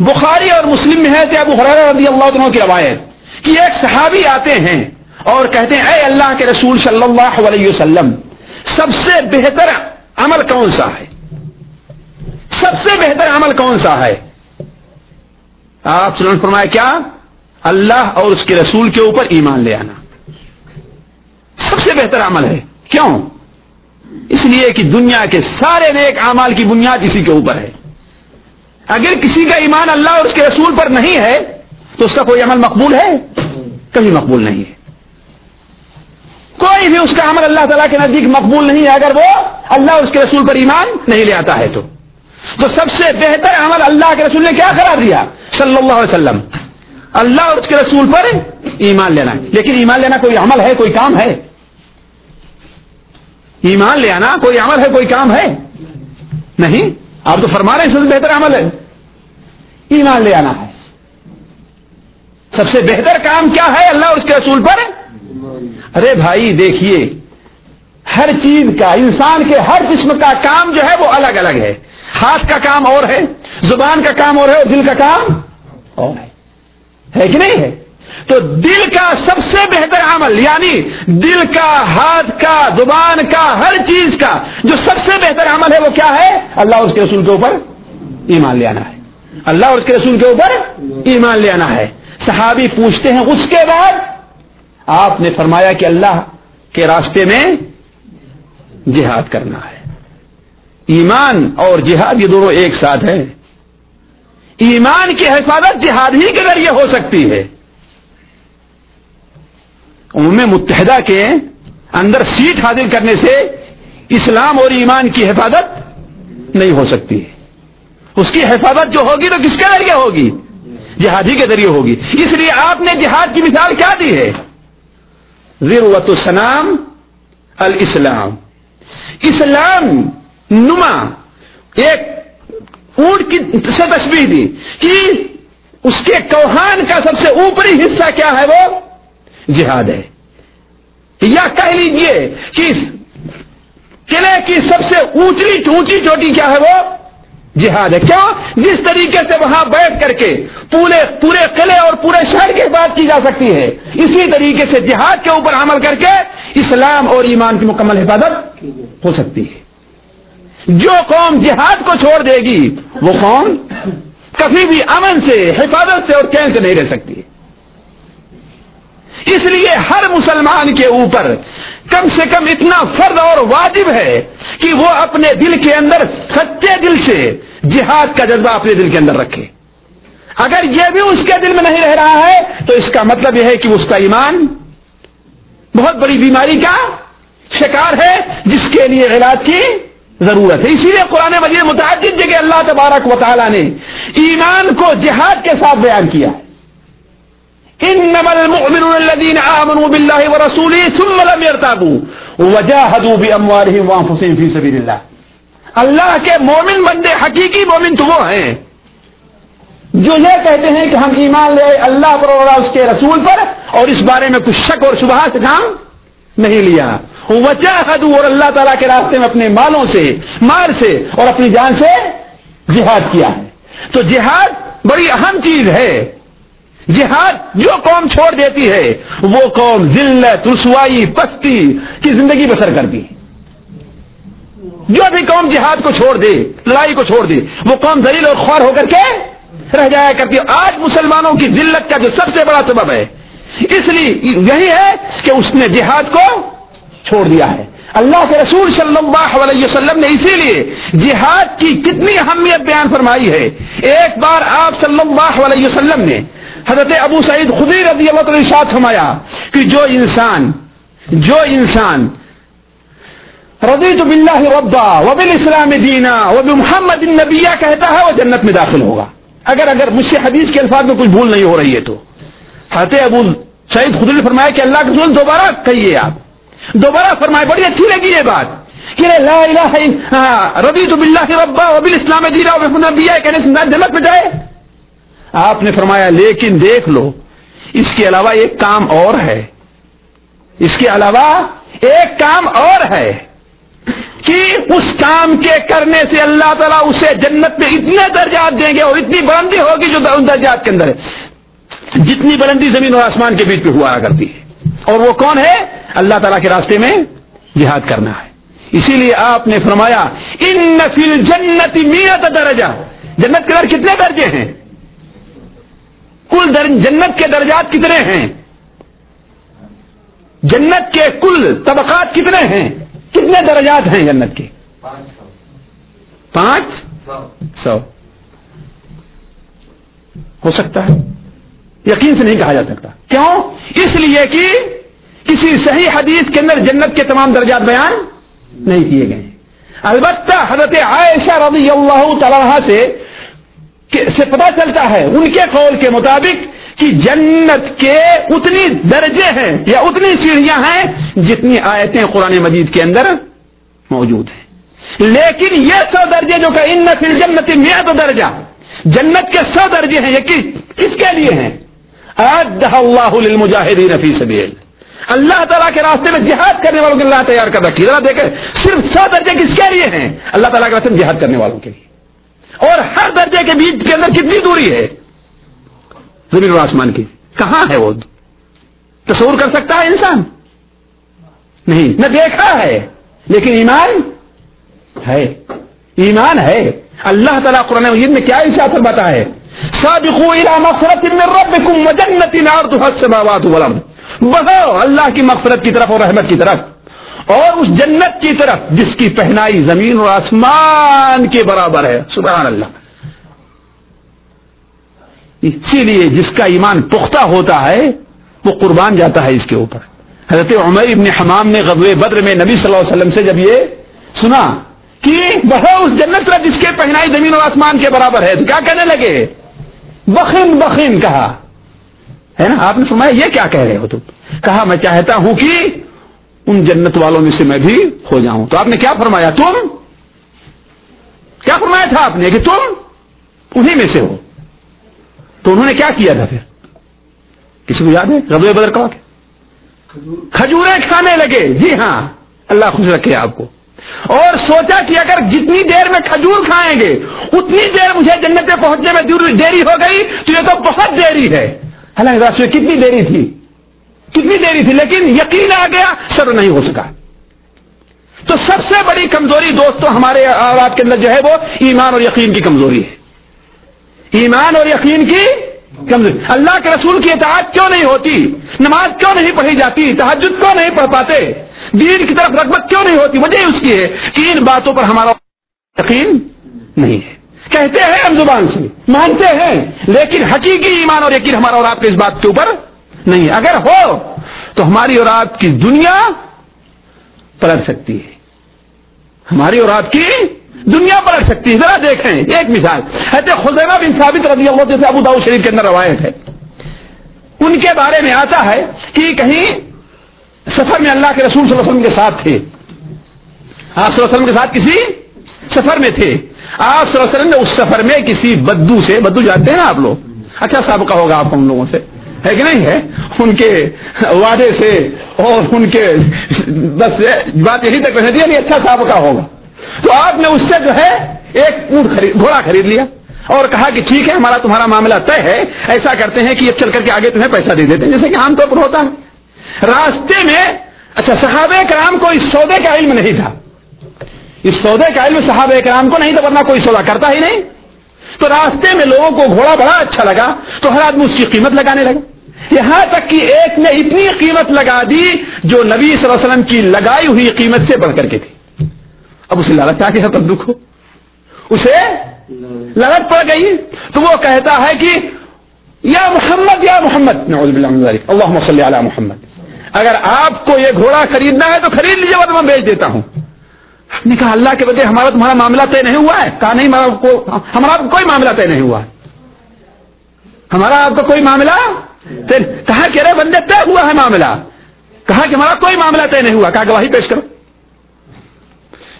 بخاری اور مسلم میں ہے کہ ابو حرارہ رضی اللہ عنہ کی روایت کہ ایک صحابی آتے ہیں اور کہتے ہیں، اے اللہ کے رسول صلی اللہ علیہ وسلم، سب سے بہتر عمل کون سا ہے؟ سب سے بہتر عمل کون سا ہے؟ آپ سنن فرمایا کیا؟ اللہ اور اس کے رسول کے اوپر ایمان لے آنا۔ سب سے بہتر عمل ہے۔ کیوں؟ اس لیے کہ دنیا کے سارے نیک اعمال کی بنیاد اسی کے اوپر ہے۔ اگر کسی کا ایمان اللہ اور اس کے رسول پر نہیں ہے، تو اس کا کوئی عمل مقبول ہے؟ کبھی مقبول نہیں ہے۔ کوئی بھی اس کا عمل اللہ تعالیٰ کے نزدیک مقبول نہیں ہے، اگر وہ اللہ اور اس کے رسول پر ایمان نہیں لے آتا ہے تو۔ تو سب سے بہتر عمل اللہ کے رسول نے کیا قرار دیا؟ صلی اللہ علیہ وسلم۔ اللہ اور اس کے رسول پر ایمان لینا۔ لیکن ایمان لینا کوئی عمل ہے، کوئی کام ہے؟ ایمان لے آنا کوئی عمل ہے، کوئی کام ہے؟ نہیں۔ آپ تو فرما رہے ہیں سب سے بہتر عمل ہے۔ ایمان لے آنا ہے۔ سب سے بہتر کام کیا ہے اللہ اور اس کے رسول پر؟ ارے بھائی، دیکھیے، ہر چیز کا، انسان کے ہر قسم کا کام جو ہے وہ الگ الگ ہے۔ ہاتھ کا کام اور ہے، زبان کا کام اور ہے اور دل کا کام اور ہے۔ ہے کہ نہیں؟ ہے تو دل کا سب سے بہتر عمل یعنی دل کا، ہاتھ کا، زبان کا، ہر چیز کا جو سب سے بہتر عمل ہے وہ کیا ہے؟ اللہ اور اس کے رسول کے اوپر ایمان لے آنا ہے۔ اللہ اور اس کے رسول کے اوپر ایمان لے آنا ہے۔ صحابی پوچھتے ہیں اس کے بعد آپ نے فرمایا کہ اللہ کے راستے میں جہاد کرنا ہے۔ ایمان اور جہاد یہ دونوں ایک ساتھ ہیں۔ ایمان کی حفاظت جہاد ہی کے ذریعے ہو سکتی ہے۔ عموم متحدہ کے اندر سیٹ حاصل کرنے سے اسلام اور ایمان کی حفاظت نہیں ہو سکتی۔ ہے اس کی حفاظت جو ہوگی تو کس کے ذریعے ہوگی؟ جہادی کے ذریعے ہوگی۔ اس لیے آپ نے جہاد کی مثال کیا دی ہے؟ ضرورت السلام الاسلام۔ اسلام نما، ایک اونٹ کی سے تشبیح دی کہ اس کے کوہان کا سب سے اوپری حصہ کیا ہے وہ؟ جہاد ہے۔ یا کہہ لیجیے کہ قلعے کی سب سے اونچی اونچی چوٹی کیا ہے وہ؟ جہاد ہے۔ کیا؟ جس طریقے سے وہاں بیٹھ کر کے پورے پورے قلعے اور پورے شہر کی بات کی جا سکتی ہے، اسی طریقے سے جہاد کے اوپر عمل کر کے اسلام اور ایمان کی مکمل حفاظت ہو سکتی ہے۔ جو قوم جہاد کو چھوڑ دے گی، وہ قوم کبھی بھی امن سے، حفاظت سے اور کین سے نہیں رہ سکتی۔ اس لیے ہر مسلمان کے اوپر کم سے کم اتنا فرد اور واجب ہے کہ وہ اپنے دل کے اندر سچے دل سے جہاد کا جذبہ اپنے دل کے اندر رکھے۔ اگر یہ بھی اس کے دل میں نہیں رہ رہا ہے، تو اس کا مطلب یہ ہے کہ اس کا ایمان بہت بڑی بیماری کا شکار ہے، جس کے لیے علاج کی ضرورت ہے۔ اسی لیے قرآن مجید متعدد جگہ اللہ تبارک و تعالیٰ نے ایمان کو جہاد کے ساتھ بیان کیا۔ ہے انما المؤمنون الذين امنوا بالله ورسوله ثم لم يرتابوا وجاهدوا باموالهم وانفسهم في سبيل الله. اللہ کے مومن بندے حقیقی مومن تو وہ ہیں جو یہ کہتے ہیں کہ ہم ایمان لے اللہ پر اور اس کے رسول پر اور اس بارے میں کچھ شک اور شبہ سے کام نہیں لیا۔ وجاہدوا اور اللہ تعالیٰ کے راستے میں اپنے مالوں سے، مال سے اور اپنی جان سے جہاد کیا ہے۔ تو جہاد بڑی اہم چیز ہے۔ جہاد جو قوم چھوڑ دیتی ہے، وہ قوم ذلت، رسوائی پستی کی زندگی بسر کرتی جو بھی قوم جہاد کو چھوڑ دے، لڑائی کو چھوڑ دے، وہ قوم دلیل اور خوار ہو کر کے رہ جایا کرتی ہے۔ آج مسلمانوں کی ذلت کا جو سب سے بڑا سبب ہے، اس لیے یہی ہے کہ اس نے جہاد کو چھوڑ دیا ہے۔ اللہ کے رسول صلی اللہ علیہ وسلم نے اسی لیے جہاد کی کتنی اہمیت بیان فرمائی ہے۔ ایک بار آپ صلی اللہ علیہ وسلم نے حضرت ابو سعید خدی رضی اللہ تعالی شاد فرمایا کہ جو انسان جو انسان رضی تو بلّہ ربا وبل اسلام دینا وب محمد النبیہ کہتا ہے وہ جنت میں داخل ہوگا۔ اگر اگر مجھ سے حدیث کے الفاظ میں کچھ بھول نہیں ہو رہی ہے تو۔ حضرت ابو سعید خدی نے فرمایا کہ اللہ کے رسول دوبارہ کہیے آپ۔ دوبارہ فرمائے بڑی اچھی لگی یہ بات۔ کہ لا الہ ہاں، رضی تو بلّہ ربا وبل اسلام دینا وب نبیہ کہنے سے جنت میں جائے۔ آپ نے فرمایا، لیکن دیکھ لو، اس کے علاوہ ایک کام اور ہے۔ اس کے علاوہ ایک کام اور ہے کہ اس کام کے کرنے سے اللہ تعالیٰ اسے جنت میں اتنے درجات دیں گے اور اتنی بلندی ہوگی جو ان درجات کے اندر ہے۔ جتنی بلندی زمین اور آسمان کے بیچ پہ ہوا کرتی ہے۔ اور وہ کون ہے؟ اللہ تعالیٰ کے راستے میں جہاد کرنا ہے۔ اسی لیے آپ نے فرمایا، ان نفل جنت میت درجہ۔ جنت کے در کتنے درجے ہیں؟ کل جنت کے درجات کتنے ہیں؟ جنت کے کل طبقات کتنے ہیں؟ کتنے درجات ہیں جنت کے؟ پانچ سو۔ ہو سکتا ہے؟ یقین سے نہیں کہا جا سکتا۔ کیوں؟ اس لیے کہ کسی صحیح حدیث کے اندر جنت کے تمام درجات بیان نہیں کیے گئے۔ البتہ حضرت عائشہ رضی اللہ تعالی سے سے پتا چلتا ہے، ان کے قول کے مطابق کہ جنت کے اتنی درجے ہیں یا اتنی سیڑھیاں ہیں جتنی آیتیں قرآن مجید کے اندر موجود ہیں۔ لیکن یہ سو درجے جو کہ ان فل جنت میں تو درجہ، جنت کے سو درجے ہیں، یہ کس کے لیے ہیں؟ اللہ للمجاہدین فی سبیل۔ اللہ تعالیٰ کے راستے میں جہاد کرنے والوں کے اللہ تیار کر رکھی ذرا دیکھیں، صرف سو درجے کس کے لیے ہیں؟ اللہ تعالیٰ کے راستے میں جہاد کرنے والوں کے لیے۔ اور ہر درجے کے بیچ کے اندر کتنی دوری ہے؟ زمین اور آسمان کی۔ کہاں ہے وہ؟ تصور کر سکتا ہے انسان۔ نہیں نہ دیکھا ہے، لیکن ایمان ہے۔ ایمان ہے۔ اللہ تعالیٰ قرآن مجید میں کیا اشاعت فرماتا ہے؟ سابقوا الى مغفرت من ربكم وجنة عرضها السماوات والارض۔ بہو، اللہ کی مغفرت کی طرف اور رحمت کی طرف۔ اور اس جنت کی طرف جس کی پہنائی زمین اور آسمان کے برابر ہے، سبحان اللہ۔ اسی لیے جس کا ایمان پختہ ہوتا ہے، وہ قربان جاتا ہے اس کے اوپر۔ حضرت عمر ابن حمام نے غزوہ بدر میں نبی صلی اللہ علیہ وسلم سے جب یہ سنا کہ وہ اس جنت طرف جس کے پہنائی زمین اور آسمان کے برابر ہے، تو کیا کہنے لگے؟ بخن بخن کہا۔ ہے نا؟ آپ نے فرمایا، یہ کیا کہہ رہے ہو تم؟ کہا، میں چاہتا ہوں کہ ان جنت والوں میں سے میں بھی ہو جاؤں۔ تو آپ نے کیا فرمایا؟ تم؟ کیا فرمایا تھا آپ نے کہ تم انہیں میں سے ہو؟ تو انہوں نے کیا کیا تھا پھر؟ کسی کو یاد ہے؟ رب بدر کا کھجورے کھانے لگے۔ جی ہاں اللہ خوش رکھے آپ کو۔ اور سوچا کہ اگر جتنی دیر میں کھجور کھائیں گے، اتنی دیر مجھے جنت پہ پہنچنے میں دیری ہو گئی، تو یہ تو بہت دیری ہے۔ حالانکہ کتنی دیری تھی؟ کتنی دیری تھی، لیکن یقین آ گیا سر نہیں ہو سکا۔ تو سب سے بڑی کمزوری دوستوں ہمارے آواز کے اندر جو ہے وہ ایمان اور یقین کی کمزوری ہے۔ ایمان اور یقین کی کمزوری۔ اللہ کے رسول کی اطاعت کیوں نہیں ہوتی؟ نماز کیوں نہیں پڑھی جاتی؟ تحجد کیوں نہیں پڑھ پاتے؟ دین کی طرف رغبت کیوں نہیں ہوتی؟ وجہ اس کی ہے کہ ان باتوں پر ہمارا یقین نہیں ہے۔ کہتے ہیں ہم زبان سے، مانتے ہیں، لیکن حقیقی ایمان اور یقین ہمارا اور آپ کے اس بات کے اوپر نہیں اگر ہو تو ہماری اور آپ کی دنیا پلٹ سکتی ہے۔ ہماری اور آپ کی دنیا پلٹ سکتی ہے۔ ذرا دیکھیں۔ ایک مثال ایسے خزینہ بن ثابت رضی اللہ جیسے ابو داؤ شریف کے اندر روایت ہے۔ ان کے بارے میں آتا ہے کہ کہیں سفر میں اللہ کے رسول صلی اللہ علیہ وسلم کے ساتھ تھے۔ آپ صلی اللہ علیہ وسلم کے ساتھ کسی سفر میں تھے۔ آپ صلی اللہ علیہ وسلم نے اس سفر میں کسی بدو سے بدو جاتے ہیں نا آپ لوگ۔ اچھا سابقہ ہوگا آپ ان لوگوں سے۔ ہے کہ نہیں ہے؟ ان کے وعدے سے اور ان کے بس بات یہی تک رہتی ہے اچھا سابقہ ہوگا۔ تو آپ نے اس سے جو ہے ایک اونٹ خرید گھوڑا خرید لیا اور کہا کہ ٹھیک ہے، ہمارا تمہارا معاملہ طے ہے۔ ایسا کرتے ہیں کہ یہ چل کر کے آگے تمہیں پیسہ دے دیتے ہیں، جیسے کہ عام طور پر ہوتا ہے۔ راستے میں اچھا صحابہ کرام کو اس سودے کا علم نہیں تھا۔ اس سودے کا علم صحابہ کرام کو نہیں تو ورنہ کوئی سودا کرتا ہی نہیں۔ تو راستے میں لوگوں کو گھوڑا بڑا اچھا لگا، تو ہر آدمی اس کی قیمت لگانے لگا۔ یہاں تک کہ ایک نے اتنی قیمت لگا دی جو نبی صلی اللہ علیہ وسلم کی لگائی ہوئی قیمت سے بڑھ کر کے تھی۔ اب اسے لالچ آ گیا تب دکھ ہو۔ اسے لڑک پڑ گئی۔ تو وہ کہتا ہے کہ یا محمد یا محمد۔ اللہ صلی علی محمد۔ اگر آپ کو یہ گھوڑا خریدنا ہے تو خرید لیجیے وہ تو میں بیچ دیتا ہوں۔ نے کہا، اللہ کے بدلے ہمارا تمہارا معاملہ طے نہیں ہوا ہے۔ کہا، نہیں، ہمارا کوئی معاملہ طے نہیں ہوا۔ ہمارا آپ کا کوئی معاملہ کہا کہ ارے بندے، طے ہوا ہے معاملہ۔ کہا کہ ہمارا کوئی معاملہ طے نہیں ہوا کہا گواہی پیش کرو۔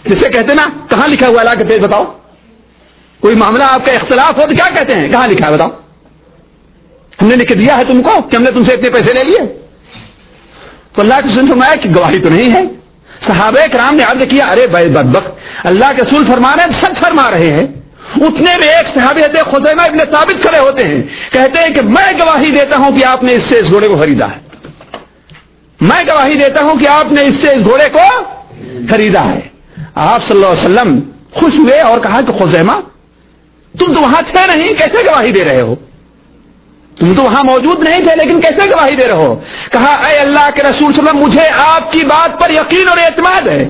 جسے کہتے نا، کہاں لکھا ہوا اللہ کے پیش بتاؤ۔ کوئی معاملہ آپ کا اختلاف ہو تو کیا کہتے ہیں؟ کہاں لکھا ہے بتاؤ۔ ہم نے لکھ دیا ہے تم کو کہ ہم نے تم سے اتنے پیسے لے لیے۔ تو اللہ کے سن فرمایا کہ گواہی تو نہیں ہے۔ صحابہ کرام نے عرض کیا، ارے بھائی بدبخت، اللہ کے رسول فرما رہے ہیں، سچ فرما رہے ہیں۔ اتنے میں ایک صحابی خزیمہ ابن ثابت کھڑے ہوتے ہیں، کہتے ہیں کہ میں گواہی دیتا ہوں کہ آپ نے اس سے اس گھوڑے کو خریدا ہے۔ میں گواہی دیتا ہوں کہ آپ نے اس سے اس گھوڑے کو خریدا ہے۔ آپ صلی اللہ علیہ وسلم خوش ہوئے اور کہا کہ خزیمہ، تم تو وہاں تھے نہیں، کیسے گواہی دے رہے ہو؟ تم تو وہاں موجود نہیں تھے، لیکن کیسے گواہی دے رہے ہو؟ کہا، اے اللہ کے رسول صلی اللہ علیہ وسلم، مجھے آپ کی بات پر یقین اور اعتماد ہے،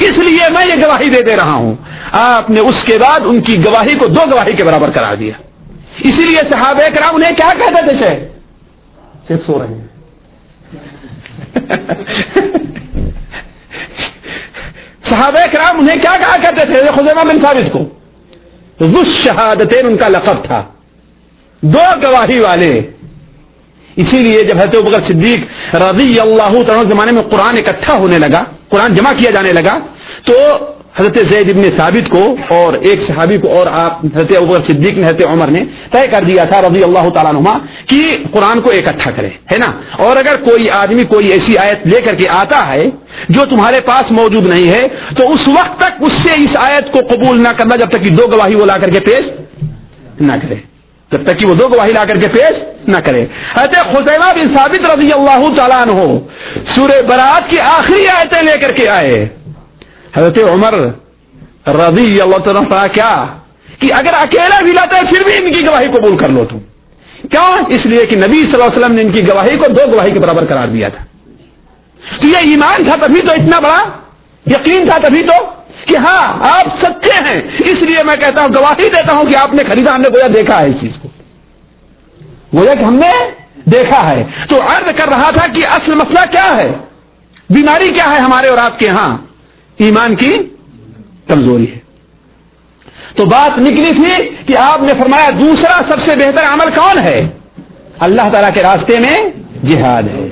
اس لیے میں یہ گواہی دے دے رہا ہوں۔ آپ نے اس کے بعد ان کی گواہی کو دو گواہی کے برابر کرا دیا۔ اسی لیے صحابہ کرام انہیں کیا کہتے تھے شہ صرف سو رہے ہیں۔ صحابہ کرام انہیں کیا کہا کرتے تھے؟ خزیمہ بن ثابت کو۔ شہادتین ان کا لقب تھا۔ دو گواہی والے۔ اسی لیے جب حضرت بکر صدیق رضی اللہ تعالیٰ زمانے میں قرآن اکٹھا ہونے لگا قرآن جمع کیا جانے لگا تو حضرت زید ابن ثابت کو اور ایک صحابی کو اور آپ حضرت ابکر صدیق نے حضرت عمر نے طے کر دیا تھا رضی اللہ تعالیٰ نما کہ قرآن کو اکٹھا کرے، ہے نا؟ اور اگر کوئی آدمی کوئی ایسی آیت لے کر کے آتا ہے جو تمہارے پاس موجود نہیں ہے، تو اس وقت تک اس سے اس آیت کو قبول نہ کرنا جب تک کہ دو گواہی وہ لا کر کے پیش نہ کرے۔ جب تک کہ وہ دو گواہی لا کر کے پیش نہ کرے۔ حضرت خزیمہ بن ثابت رضی اللہ تعالیٰ عنہ سورہ برات کی آخری آیتیں لے کر کے آئے۔ حضرت عمر رضی اللہ تعالیٰ کیا کہ اگر اکیلا بھی لاتا ہے پھر بھی ان کی گواہی قبول کر لو تم۔ کیوں اس لیے کہ نبی صلی اللہ علیہ وسلم نے ان کی گواہی کو دو گواہی کے برابر قرار دیا تھا۔ تو یہ ایمان تھا تبھی تو اتنا بڑا؟ یقین تھا تبھی تو؟ کہ ہاں آپ سچے ہیں۔ اس لیے میں کہتا ہوں، گواہی دیتا ہوں کہ آپ نے خریدا، ہم نے گویا دیکھا ہے اس چیز کو۔ گویا کہ ہم نے دیکھا ہے۔ تو عرض کر رہا تھا کہ اصل مسئلہ کیا ہے؟ بیماری کیا ہے ہمارے اور آپ کے ہاں ایمان کی کمزوری ہے۔ تو بات نکلی تھی کہ آپ نے فرمایا دوسرا سب سے بہتر عمل کون ہے؟ اللہ تعالیٰ کے راستے میں جہاد ہے۔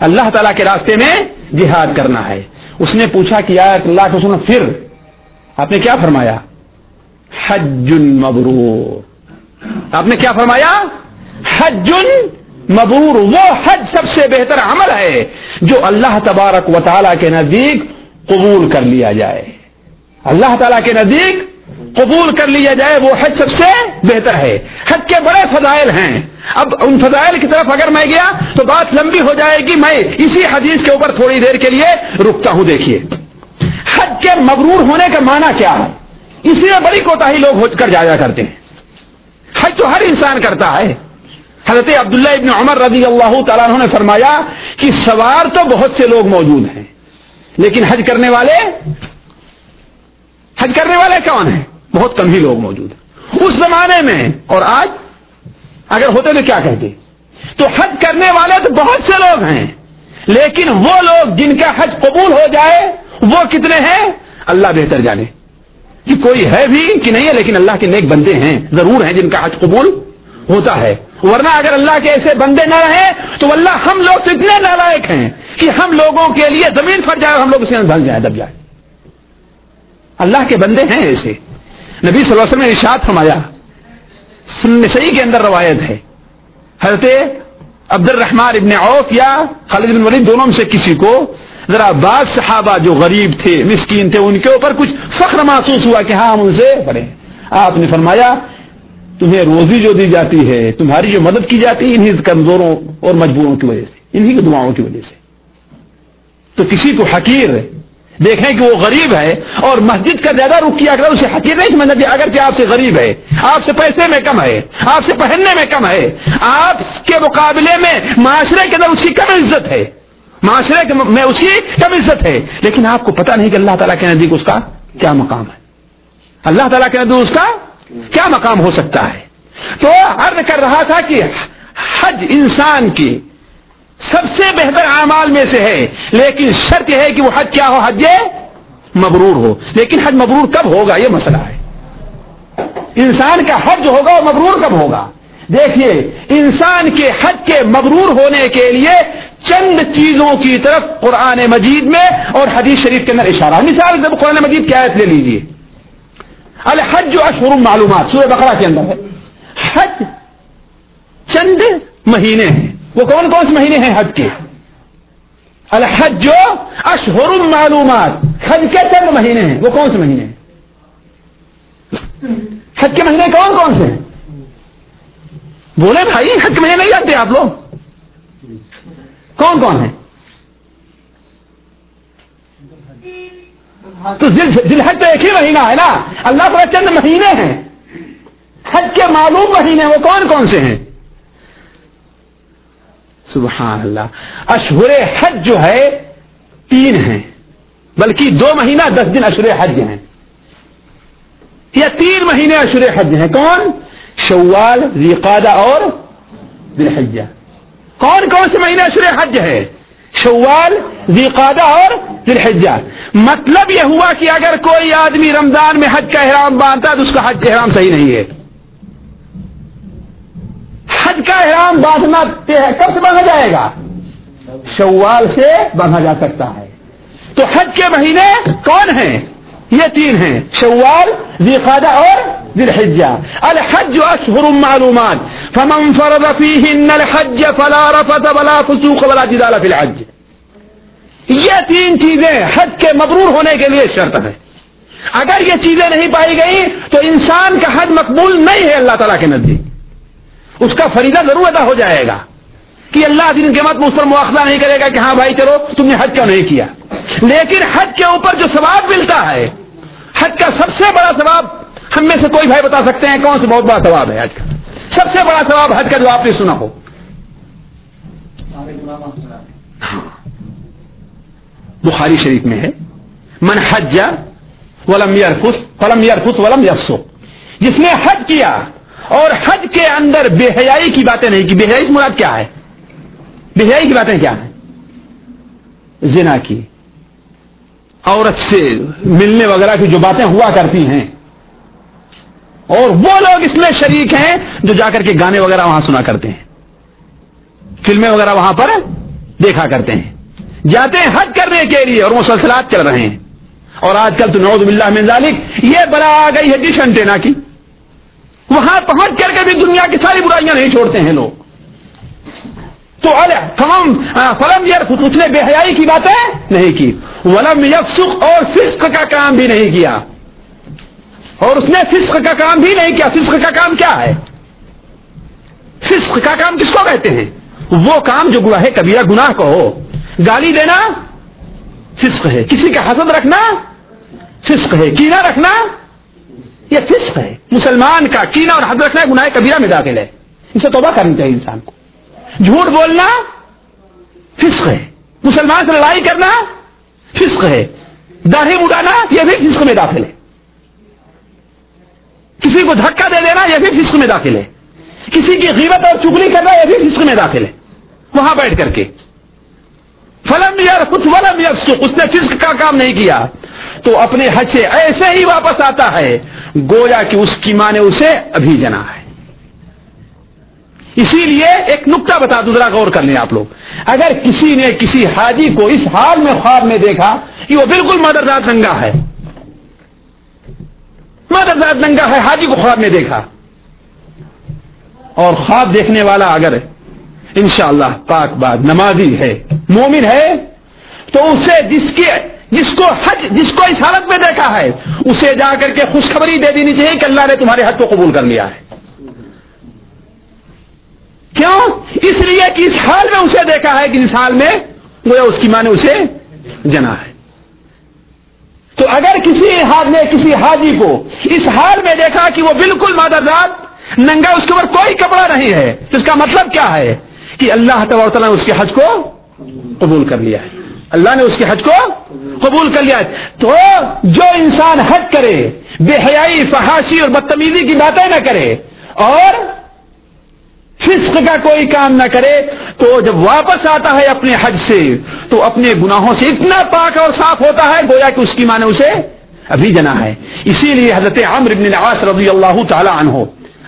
اللہ تعالیٰ کے راستے میں جہاد کرنا ہے۔ اس نے پوچھا کہ اللہ کو سنو پھر آپ نے کیا فرمایا؟ حج مبرور۔ آپ نے کیا فرمایا؟ حج مبرور۔ وہ حج سب سے بہتر عمل ہے جو اللہ تبارک و تعالیٰ کے نزدیک قبول کر لیا جائے۔ اللہ تعالیٰ کے نزدیک قبول کر لیا جائے، وہ حج سب سے بہتر ہے۔ حج کے بڑے فضائل ہیں۔ اب ان فضائل کی طرف اگر میں گیا تو بات لمبی ہو جائے گی۔ میں اسی حدیث کے اوپر تھوڑی دیر کے لیے رکتا ہوں، دیکھیے۔ حج کے مغرور ہونے کا معنی کیا ہے؟ اس لیے بڑی کوتا ہی لوگ ہو کر جایا کرتے ہیں۔ حج تو ہر انسان کرتا ہے۔ حضرت عبداللہ ابن عمر رضی اللہ تعالیٰ نے فرمایا کہ سوار تو بہت سے لوگ موجود ہیں۔ لیکن حج کرنے والے حج کرنے والے کون ہیں؟ بہت کم ہی لوگ موجود ہیں۔ اس زمانے میں اور آج اگر ہوتے تو کیا کہتے؟ تو حج کرنے والے تو بہت سے لوگ ہیں، لیکن وہ لوگ جن کا حج قبول ہو جائے، وہ کتنے ہیں؟ اللہ بہتر جانے۔ کہ کوئی ہے بھی کہ نہیں ہے، لیکن اللہ کے نیک بندے ہیں، ضرور ہیں جن کا حج قبول ہوتا ہے۔ ورنہ اگر اللہ کے ایسے بندے نہ رہے تو اللہ ہم لوگ تو اتنے نالائق ہیں۔ کہ ہم لوگوں کے لیے زمین پھٹ جائے اور ہم لوگ اسے بھل جائے دب جائے اللہ کے بندے ہیں ایسے۔ نبی صلی اللہ علیہ وسلم نے ارشاد فرمایا صحیح کے اندر روایت ہے۔ حضرت عبد الرحمان ابن عوف یا خالد بن ولید دونوں میں سے کسی کو ذرا بعض صحابہ جو غریب تھے، مسکین تھے، ان کے اوپر کچھ فخر محسوس ہوا کہ ہاں ہم ان سے پڑھے آپ نے فرمایا، تمہیں روزی جو دی جاتی ہے، تمہاری جو مدد کی جاتی ہے انہیں کمزوروں اور مجبوروں کی وجہ سے، انہی کی دعاؤں کی وجہ سے۔ تو کسی کو حقیر دیکھیں کہ وہ غریب ہے اور مسجد کا زیادہ رخ کیا اگر اسے حقیر نہیں سمجھنا چاہیے اگر کہ آپ سے غریب ہے، آپ سے پیسے میں کم ہے، آپ سے پہننے میں کم ہے، آپ کے مقابلے میں معاشرے کے اندر اس کی کم عزت ہے۔ معاشرے میں اس کی کم عزت ہے۔ لیکن آپ کو پتا نہیں کہ اللہ تعالیٰ کے نزدیک اس کا کیا مقام ہے۔ اللہ تعالیٰ کے نزدیک اس کا کیا مقام ہو سکتا ہے۔ تو عرض کر رہا تھا کہ حج انسان کی سب سے بہتر اعمال میں سے ہے۔ لیکن شرط یہ ہے کہ وہ حج کیا ہو؟ حج مبرور ہو۔ لیکن حج مبرور کب ہوگا؟ یہ مسئلہ ہے۔ انسان کا حج ہوگا وہ مبرور کب ہوگا؟ دیکھیے، انسان کے حج کے مبرور ہونے کے لیے چند چیزوں کی طرف قرآن مجید میں اور حدیث شریف کے اندر اشارہ مثال جب قرآن مجید کی آیت لے لیجیے الحج جو اشہر معلومات، سورہ بقرہ کے اندر ہے۔ حج چند مہینے ہیں۔ وہ کون کون سے مہینے ہیں حج کے؟ الحج جو اشہر معلومات۔ حج کے چند مہینے ہیں، وہ کون سے مہینے ہیں؟ حج کے مہینے کون کون سے ہیں؟ بولے بھائی، حج کے مہینے نہیں جانتے آپ لوگ۔ کون کون ہیں؟ تو دل حج تو ایک ہی مہینہ ہے نا۔ اللہ تعالیٰ چند مہینے ہیں۔ حج کے معلوم مہینے وہ کون کون سے ہیں؟ سبحان اللہ اشہر حج جو ہے، تین ہیں۔ بلکہ دو مہینہ دس دن اشور حج ہیں۔ یا تین مہینے اشور حج ہیں۔ کون؟ شوال ریقادہ اور دلحجہ کون کون سے مہینے اشور حج ہے شوال ریقادہ اور دلحجہ مطلب یہ ہوا کہ اگر کوئی آدمی رمضان میں حج کا احرام باندھتا تو اس کا حج احرام صحیح نہیں ہے۔ کا احرام باندھنا کب سے باندھا جائے گا؟ شوال سے باندھا جا سکتا ہے۔ تو حج کے مہینے کون ہیں؟ یہ تین ہیں، شوال ذیقادہ اور ذلحجہ الحج اشہر معلومات۔ فمن فرض فیہن الحج فلا رفت ولا فسوق ولا جدال فی الحج۔ یہ تین چیزیں حج کے مبرور ہونے کے لیے شرط ہے اگر یہ چیزیں نہیں پائی گئی تو انسان کا حج مقبول نہیں ہے اللہ تعالیٰ کے نزدیک۔ اس کا فریضہ ضرور ادا ہو جائے گا کہ اللہ دن کے مت مجھ پر مواخذہ نہیں کرے گا کہ ہاں بھائی چلو تم نے حج کیوں نہیں کیا؟ لیکن حج کے اوپر جو ثواب ملتا ہے، حج کا سب سے بڑا ثواب ہم میں سے کوئی بھائی بتا سکتے ہیں کون سا بہت بڑا ثواب ہے حج کا؟ سب سے بڑا ثواب حج کا جو آپ نے سنا ہو۔ ہاں۔ بخاری شریف میں ہے۔ من حج ولم یرفس فلم یرفس ولم یفسو جس نے حج کیا اور حج کے اندر بے حیائی کی باتیں نہیں کی۔ بے حیائی مراد کیا ہے؟ بے حیائی کی باتیں کیا ہیں؟ زنا کی۔ عورت سے ملنے وغیرہ کی جو باتیں ہوا کرتی ہیں۔ اور وہ لوگ اس میں شریک ہیں جو جا کر کے گانے وغیرہ وہاں سنا کرتے ہیں۔ فلمیں وغیرہ وہاں پر دیکھا کرتے ہیں۔ جاتے ہیں حج کرنے کے لیے اور مسلسلات چل رہے ہیں۔ اور آج کل تو نوز باللہ من ذالک یہ بڑا آ گئی ہے ڈش انٹینا کی۔ وہاں پہنچ کر کے بھی دنیا کی ساری برائیاں نہیں چھوڑتے ہیں لوگ۔ تو تمام فلم یار اس نے بے حیائی کی باتیں نہیں کی۔ ولم یفسق اور فسق کا کام بھی نہیں کیا۔ اور اس نے فسق کا کام بھی نہیں کیا۔ فسق کا کام کیا ہے؟ فسق کا کام کس کو کہتے ہیں؟ وہ کام جو گناہ کبیرہ، گناہ کو ہو۔ گالی دینا فسق ہے۔ کسی کا حسد رکھنا فسق ہے۔ کینا رکھنا یہ فسق ہے۔ مسلمان کا کینا اور حد رکھنا گناہ کبیرہ میں داخل ہے۔ اسے توبہ کرنی چاہیے انسان کو۔ جھوٹ بولنا فسق ہے۔ مسلمان سے لڑائی کرنا فسق ہے۔ داڑھی اڑانا یہ بھی فسق میں داخل ہے۔ کسی کو دھکا دے دینا یہ بھی فسق میں داخل ہے۔ کسی کی غیبت اور چگلی کرنا یہ بھی فسق میں داخل ہے۔ وہاں بیٹھ کر کے۔ فلم یا کچھ ولم اس نے فسق کا کام نہیں کیا۔ تو اپنے حج سے ایسے ہی واپس آتا ہے۔ گویا کہ اس کی ماں نے اسے ابھی جنا ہے۔ اسی لیے ایک نقطہ بتا دوں ذرا غور کر لیں آپ لوگ۔ اگر کسی نے کسی حاجی کو اس حال میں خواب میں دیکھا کہ وہ بالکل مدرزاد ننگا ہے مدرزاد ننگا ہے، حاجی کو خواب میں دیکھا، اور خواب دیکھنے والا اگر انشاءاللہ پاک باد نمازی ہے۔ مومن ہے تو اسے جس کے جس کو حج جس کو اس حالت میں دیکھا ہے، اسے جا کر کے خوشخبری دے دینی چاہیے کہ اللہ نے تمہارے حج کو قبول کر لیا ہے۔ کیوں؟ اس لیے کہ اس حال میں اسے دیکھا ہے کہ اس حال میں وہ اس کی ماں نے اسے جنا ہے۔ تو اگر کسی حال نے کسی حاجی کو اس حال میں دیکھا کہ وہ بالکل مادرزاد ننگا، اس کے اوپر کوئی کپڑا نہیں ہے، تو اس کا مطلب کیا ہے؟ کہ اللہ تعالیٰ نے اس کے حج کو قبول کر لیا ہے۔ اللہ نے اس کے حج کو قبول کر لیا ہے۔ تو جو انسان حج کرے، بے حیائی، فحاشی اور بدتمیزی کی باتیں نہ کرے اور فسق کا کوئی کام نہ کرے، تو جب واپس آتا ہے اپنے حج سے، تو اپنے گناہوں سے اتنا پاک اور صاف ہوتا ہے، گویا کہ اس کی ماں نے اسے ابھی جنا ہے۔ اسی لیے حضرت عمر ابن العاص رضی اللہ تعالی عنہ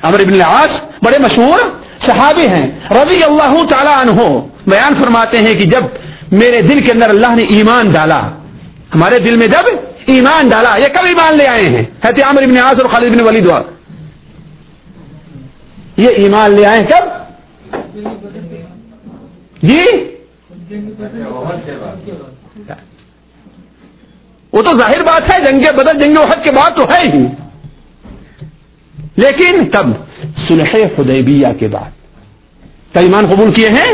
عمر ابن العاص بڑے مشہور صحابی ہیں رضی اللہ تعالی عنہ، بیان فرماتے ہیں کہ جب میرے دل کے اندر اللہ نے ایمان ڈالا، ہمارے دل میں جب ایمان ڈالا، یہ کب ایمان لے آئے ہیں؟ حضرت عمر ابن عاص اور خالد بن ولید یہ ایمان لے آئے کب؟ جی؟ وہ تو ظاہر بات ہے، جنگ بدل جنگ وحد کے بعد تو ہے ہی۔ لیکن تب سلح حدیبیہ کے بعد۔ ایمان قبول کیے ہیں؟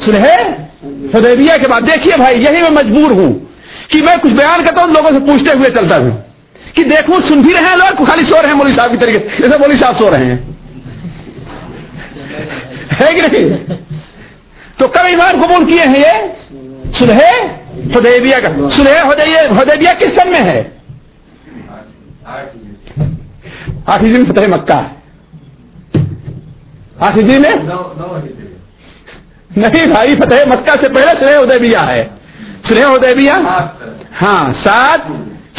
سلح حدیبیہ کے بعد۔ دیکھیے بھائی، یہی میں مجبور ہوں کہ میں کچھ بیان کرتا ہوں، لوگوں سے پوچھتے ہوئے چلتا ہوں۔ کہ دیکھوں سن بھی رہے ہیں لوگ، خالی سو رہے ہیں مولوی صاحب کی طریقے جیسے مولوی صاحب سو رہے ہیں۔ ہے کہ نہیں؟ تو کب ایمان قبول کیے ہیں یہ؟ سلح حدیبیہ کا۔ سلح حدیبیہ کس سن میں ہے؟ آٹھ دن فتح مکہ۔ دن میں؟ نہیں بھائی فتح مکہ سے پہلے سلح ادیبیہ ہے۔ سلح ادیبیہ ہاں سات۔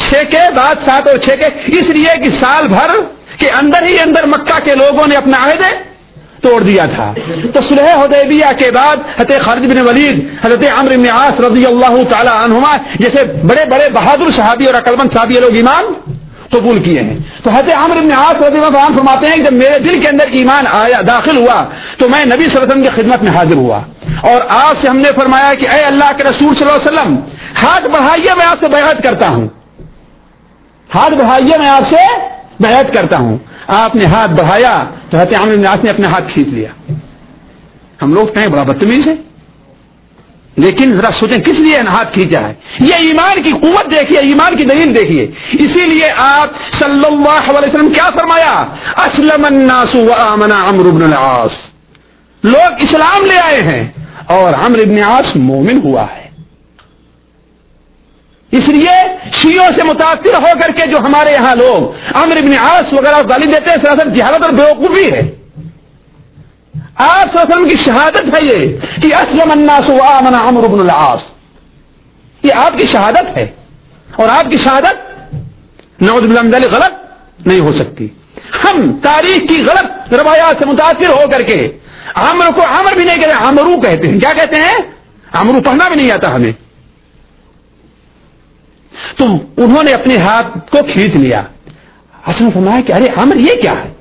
چھ کے بعد سات اور چھ کے۔ اس لیے کہ سال بھر کے اندر ہی اندر مکہ کے لوگوں نے اپنا عہدے توڑ دیا تھا۔ تو سلح حدیبیہ کے بعد حضرت خالد بن ولید حضرت عمر بن عاص رضی اللہ تعالی عنہما جیسے بڑے بڑے بہادر صحابی اور اکلمند صحابی لوگ ایمان قبول کیے ہیں۔ تو حضرت عامر ابن عاص رضی اللہ عنہ فرماتے ہیں کہ جب میرے دل کے اندر ایمان آیا، داخل ہوا، تو میں نبی صلی اللہ علیہ وسلم کی خدمت میں حاضر ہوا۔ اور آپ سے ہم نے فرمایا کہ اے اللہ کے رسول صلی اللہ علیہ وسلم، ہاتھ بڑھائیے میں آپ سے بیعت کرتا ہوں۔ ہاتھ بڑھائیے میں آپ سے بیعت کرتا ہوں۔ آپ نے ہاتھ بڑھایا تو حضرت عامر عاص نے اپنے ہاتھ کھینچ لیا۔ ہم لوگ کہیں بڑا بدتمیز ہے لیکن ذرا سوچیں کس لیے ہاتھ کھینچا ہے یہ ایمان کی قوت دیکھیے، ایمان کی دلیل دیکھیے۔ اسی لیے آپ صلی اللہ علیہ وسلم کیا فرمایا؟ اسلم الناس عمرو بن العاص۔ لوگ اسلام لے آئے ہیں اور عمر بن عاص مومن ہوا ہے۔ اس لیے شیوں سے متاثر ہو کر کے جو ہمارے یہاں لوگ عمر بن عاص وغیرہ گالی دیتے ہیں، سراسر جہالت اور بیوقوفی ہے۔ آپ وسلم کی شہادت ہے یہ کہ اسلم الناس وآمن عمر بن العاص. یہ آپ کی شہادت ہے اور آپ کی شہادت نوز بلند غلط نہیں ہو سکتی. ہم تاریخ کی غلط روایات سے متاثر ہو کر کے عمر کو عمر بھی نہیں کہتے امرو کہتے ہیں. کیا کہتے ہیں؟ امرو پڑھنا بھی نہیں آتا ہمیں. تو انہوں نے اپنے ہاتھ کو کھینچ لیا. حسن فرمایا کہ ارے عمر یہ کیا ہے؟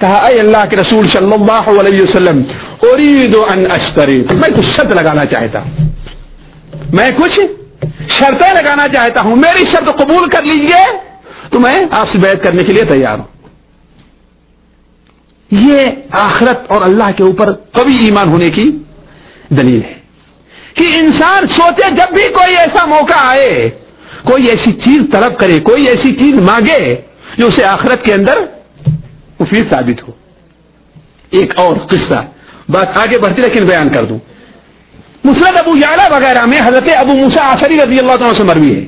کہا، اے اللہ کے رسول صلی اللہ علیہ وسلم ارید ان اشتری. میں کچھ شرط لگانا چاہتا ہوں۔ میں کچھ شرطیں لگانا چاہتا ہوں۔ میری شرط قبول کر لیجیے۔ تو میں آپ سے بیعت کرنے کے لیے تیار ہوں۔ یہ آخرت اور اللہ کے اوپر کبھی ایمان ہونے کی دلیل ہے کہ انسان سوچے جب بھی کوئی ایسا موقع آئے، کوئی ایسی چیز طلب کرے، کوئی ایسی چیز مانگے جو اسے آخرت کے اندر مفید ثابت ہو۔ ایک اور قصہ۔ بات آگے بڑھتی لیکن بیان کر دوں۔ مسرت ابو یالا وغیرہ میں حضرت ابو موسا آسری رضی اللہ تعالیٰ سے مروی ہے۔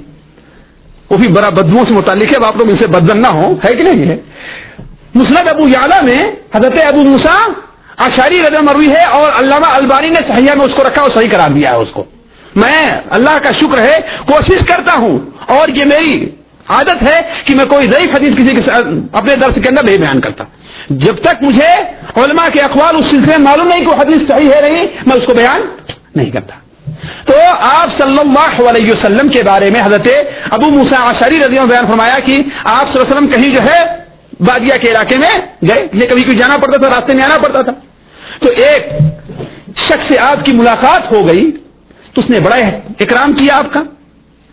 وہ بھی بڑا بدبو سے متعلق ہے آپ لوگ ان سے بدن نہ ہو ہے کہ نہیں ہے؟ مسرت ابو یالا میں حضرت ابو موسا آشاری رضی مروی ہے اور علامہ البانی نے صحیح میں اس کو رکھا اور صحیح قرار دیا ہے اس کو۔ میں اللہ کا شکر ہے، کوشش کرتا ہوں اور یہ میری عادت ہے کہ میں کوئی ضعیف حدیث کسی کے اپنے درس کے اندر نہیں بیان کرتا۔ جب تک مجھے علماء کے اخبار اس سلسلے میں معلوم نہیں کہ حدیث صحیح ہے نہیں، میں اس کو بیان نہیں کرتا۔ تو آپ صلی اللہ علیہ وسلم کے بارے میں حضرت ابو موسا رضی اللہ بیان فرمایا کہ آپ صلی اللہ علیہ وسلم کہیں جو ہے بادیا کے علاقے میں گئے۔ یہ کبھی کوئی جانا پڑتا تھا، راستے میں آنا پڑتا تھا۔ تو ایک شخص سے آپ کی ملاقات ہو گئی، تو اس نے بڑا اکرام کیا آپ کا۔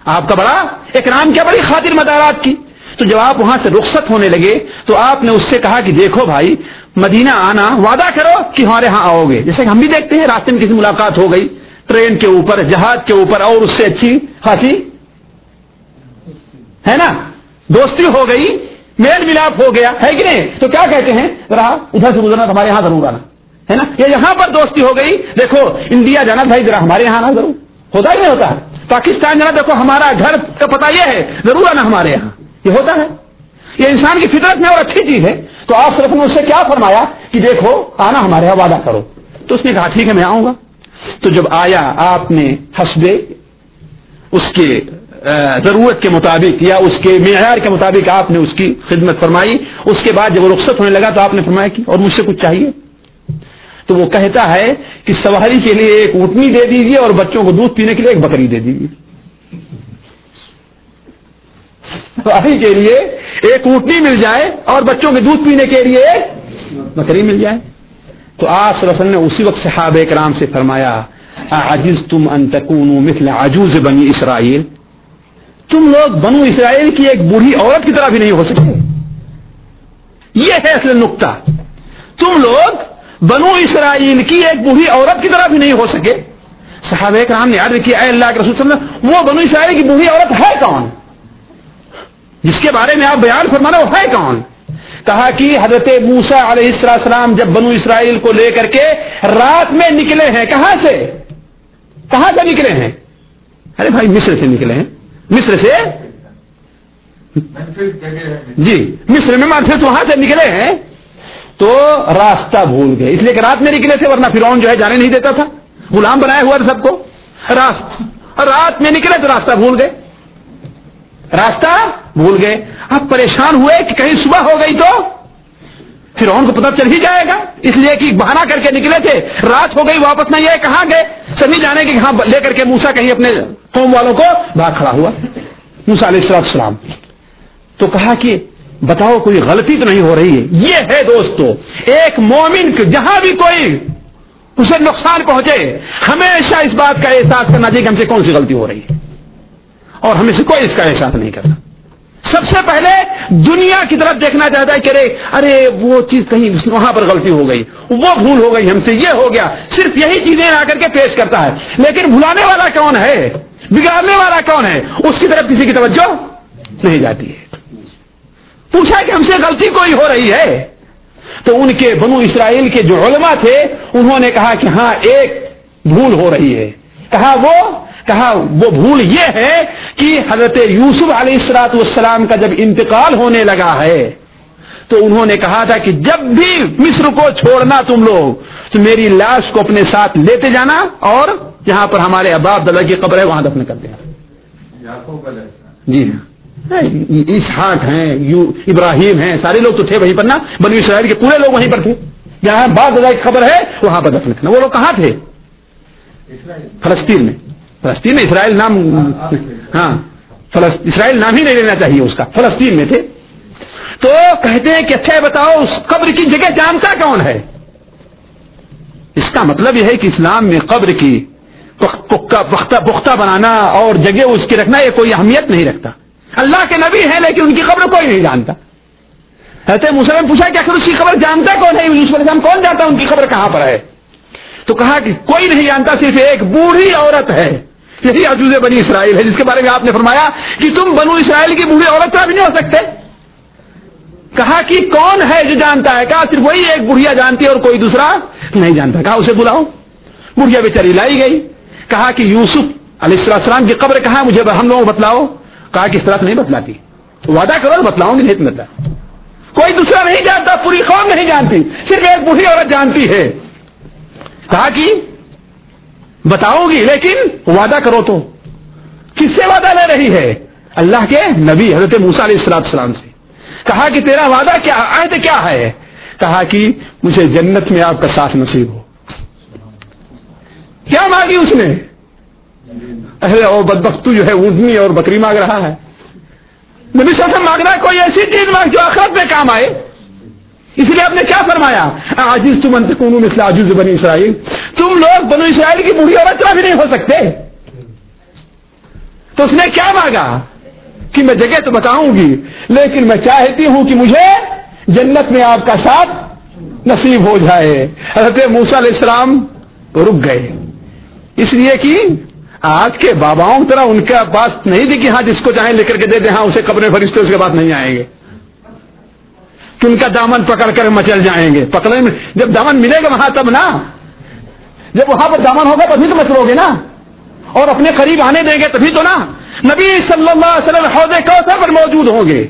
آپ کا بڑا اکرام کیا، بڑی خاطر مدارات کی۔ تو جب آپ وہاں سے رخصت ہونے لگے، تو آپ نے اس سے کہا کہ دیکھو بھائی، مدینہ آنا، وعدہ کرو کہ ہمارے ہاں آؤ گے جیسے کہ ہم بھی دیکھتے ہیں، راستے میں کسی ملاقات ہو گئی، ٹرین کے اوپر، جہاز کے اوپر، اور اس سے اچھی خاصی، ہے نا؟ دوستی ہو گئی، میل ملاپ ہو گیا، ہے کہ نہیں؟ تو کیا کہتے ہیں؟ ذرا ادھر سے گزرنا ہمارے یہاں ضرور آنا، ہے نا؟ یہ یہاں پر دوستی ہو گئی۔ دیکھو، انڈیا جانا بھائی، ذرا ہمارے یہاں آنا ضرور۔ ہوتا ہی نہیں ہوتا۔ پاکستان جانا دیکھو، ہمارا گھر کا پتا یہ ہے، ضرور آنا ہمارے یہاں۔ یہ ہوتا ہے۔ یہ انسان کی فطرت میں اور اچھی چیز ہے۔ تو آپ صرف نے اس سے کیا فرمایا کہ دیکھو، آنا ہمارے یہاں، وعدہ کرو۔ تو اس نے کہا، ٹھیک ہے، میں آؤں گا۔ تو جب آیا، آپ نے حسبے اس کے ضرورت کے مطابق یا اس کے معیار کے مطابق آپ نے اس کی خدمت فرمائی۔ اس کے بعد جب وہ رخصت ہونے لگا تو آپ نے فرمایا کہ اور مجھ سے کچھ چاہیے؟ تو وہ کہتا ہے کہ سواری کے لیے ایک اٹنی دے دیجیے اور بچوں کو دودھ پینے کے لیے ایک بکری دے دیجیے سواری کے لیے ایک اونٹنی مل جائے اور بچوں کے دودھ پینے کے لیے بکری مل جائے۔ تو آپ صلی اللہ علیہ وسلم نے اسی وقت صحابہ کرام سے فرمایا عجیز تم انتقون مثل عجوز بنی اسرائیل؟ تم لوگ بنو اسرائیل کی ایک بوڑھی عورت کی طرح بھی نہیں ہو سکتے۔ یہ ہے اصل نقطہ۔ تم لوگ بنو اسرائیل کی ایک بوڑھی عورت کی طرح بھی نہیں ہو سکے۔ صحابہ کرام نے یاد رکھیے اے اللہ کے رسول صلی اللہ علیہ وسلم وہ بنو اسرائیل کی بوڑھی عورت ہے کون؟ جس کے بارے میں آپ بیان فرمانا وہ ہے کون؟ کہا کہ حضرت موسا علیہ السلام جب بنو اسرائیل کو لے کر کے رات میں نکلے ہیں کہاں سے؟ کہاں سے نکلے ہیں؟ ارے بھائی مصر سے نکلے ہیں۔ مصر سے؟ جی مصر میں پھر وہاں سے نکلے ہیں۔ تو راستہ بھول گئے۔ اس لیے کہ رات میں نکلے تھے ورنہ پھر جو ہے جانے نہیں دیتا تھا۔ غلام بنایا ہوا سب کو۔ راست۔ رات میں نکلے تو راستہ بھول گئے۔ راستہ بھول گئے۔ اب پریشان ہوئے کہ کہیں صبح ہو گئی تو پھر کو پتہ چل ہی جائے گا۔ اس لیے کہ بہانا کر کے نکلے تھے۔ رات ہو گئی، واپس نہیں آئے، کہاں گئے؟ سبھی جانے کہ ہاں لے کر کے موسا کہیں اپنے قوم والوں کو بھاگ کھڑا ہوا۔ موسا علیہ السلام۔ تو کہا کہ بتاؤ کوئی غلطی تو نہیں ہو رہی ہے؟ یہ ہے دوستو، ایک مومن جہاں بھی کوئی اسے نقصان پہنچے، ہمیشہ اس بات کا احساس کرنا چاہیے کہ ہم سے کون سی غلطی ہو رہی ہے؟ اور ہمیں سے کوئی اس کا احساس نہیں کرتا۔ سب سے پہلے دنیا کی طرف دیکھنا چاہتا ہے کہ ارے ارے، وہ چیز کہیں وہاں پر غلطی ہو گئی، وہ بھول ہو گئی، ہم سے یہ ہو گیا، صرف یہی چیزیں آ کر کے پیش کرتا ہے۔ لیکن بھلانے والا کون ہے؟ بگاڑنے والا کون ہے؟ اس کی طرف کسی کی توجہ نہیں جاتی ہے۔ پوچھا کہ ہم سے غلطی کوئی ہو رہی ہے؟ تو ان کے بنو اسرائیل کے جو علماء تھے انہوں نے کہا کہ ہاں ایک بھول ہو رہی ہے۔ کہا وہ کہا وہ بھول یہ ہے کہ حضرت یوسف علیہ السلاط والسلام کا جب انتقال ہونے لگا ہے تو انہوں نے کہا تھا کہ جب بھی مصر کو چھوڑنا تم لوگ تو میری لاش کو اپنے ساتھ لیتے جانا اور جہاں پر ہمارے اباب دلہ کی قبر ہے وہاں دفن کر دینا۔ جی ہاں۔ اسحاق ہیں ابراہیم ہیں سارے لوگ تو تھے وہیں پر نا بنی اسرائیل کے پورے لوگ وہیں پر تھے جہاں باپ دادا کی خبر ہے وہاں پر دفن کرنا وہ لوگ کہاں تھے فلسطین میں فلسطین میں اسرائیل نام ہاں اسرائیل نام ہی نہیں لینا چاہیے اس کا فلسطین میں تھے تو کہتے ہیں کہ اچھا بتاؤ اس قبر کی جگہ جانتا کون ہے اس کا مطلب یہ ہے کہ اسلام میں قبر کی پختہ بنانا اور جگہ اس کی رکھنا یہ کوئی اہمیت نہیں رکھتا اللہ کے نبی ہیں لیکن ان کی قبر کوئی نہیں جانتا۔ حضرت مسلم پوچھا کہ آخر اس کی خبر جانتا کون ہے؟ السلام کون جانتا ان کی خبر کہاں پر ہے؟ تو کہا کہ کوئی نہیں جانتا، صرف ایک بوڑھی عورت ہے۔ یہی عجوز بنی اسرائیل ہے، جس کے بارے میں آپ نے فرمایا کہ تم بنو اسرائیل کی بوڑھی عورت کا بھی نہیں ہو سکتے۔ کہا کہ کون ہے جو جانتا ہے؟ کہا صرف وہی ایک بڑھیا جانتی ہے اور کوئی دوسرا نہیں جانتا۔ کہا اسے بلاؤ بڑھیا بیچاری لائی گئی۔ کہا کہ یوسف علیہ السلام کی قبر کہا مجھے ہم لوگوں بتلاؤ۔ کہا کہ اس طرح سے نہیں بتلاتی۔ وعدہ کرو بتلاؤں گی، نہیں بتلا۔ کوئی دوسرا نہیں جانتا، پوری قوم نہیں جانتی، صرف ایک بوڑھی عورت جانتی ہے۔ کہا کہ بتاؤ گی، لیکن وعدہ کرو تو۔ کس سے وعدہ لے رہی ہے؟ اللہ کے نبی، حضرت موسا علیہ السلام السلام سے۔ کہا کہ تیرا وعدہ کیا، عہد کیا ہے؟ کہا کہ مجھے جنت میں آپ کا ساتھ نصیب ہو۔ کیا مانگی اس نے؟ ارے او بدبختو جو ہے اونٹنی اور بکری مانگ رہا ہے۔ نبی صلی اللہ علیہ وسلم مانگ رہا ہے کوئی ایسی چیز مانگ جو آخرت میں کام آئے۔ اس لیے آپ نے کیا فرمایا؟ آجیز تم انتقون مثل عجوز بنی اسرائیل۔ تم لوگ بنو اسرائیل کی بوڑھی عورت بھی نہیں ہو سکتے۔ تو اس نے کیا مانگا؟ کہ میں جگہ تو بتاؤں گی، لیکن میں چاہتی ہوں کہ مجھے جنت میں آپ کا ساتھ نصیب ہو جائے۔ حضرت موسا علیہ السلام رک گئے۔ اس لیے کہ آج کے باباؤں کی طرح ان کے پاس نہیں تھی کہ ہاں جس کو چاہیں لے کر کے دے دیں ہاں اسے قبریں فرشتے اس کے بعد نہیں آئیں گے۔ کہ ان کا دامن پکڑ کر مچل جائیں گے۔ پکڑنے میں جب دامن ملے گا وہاں تب نا۔ جب وہاں پر دامن ہوگا تبھی تو مچلو گے نا۔ اور اپنے قریب آنے دیں گے تبھی تو نا۔ نبی صلی اللہ علیہ وسلم حوض کوثر پر موجود ہوں گے۔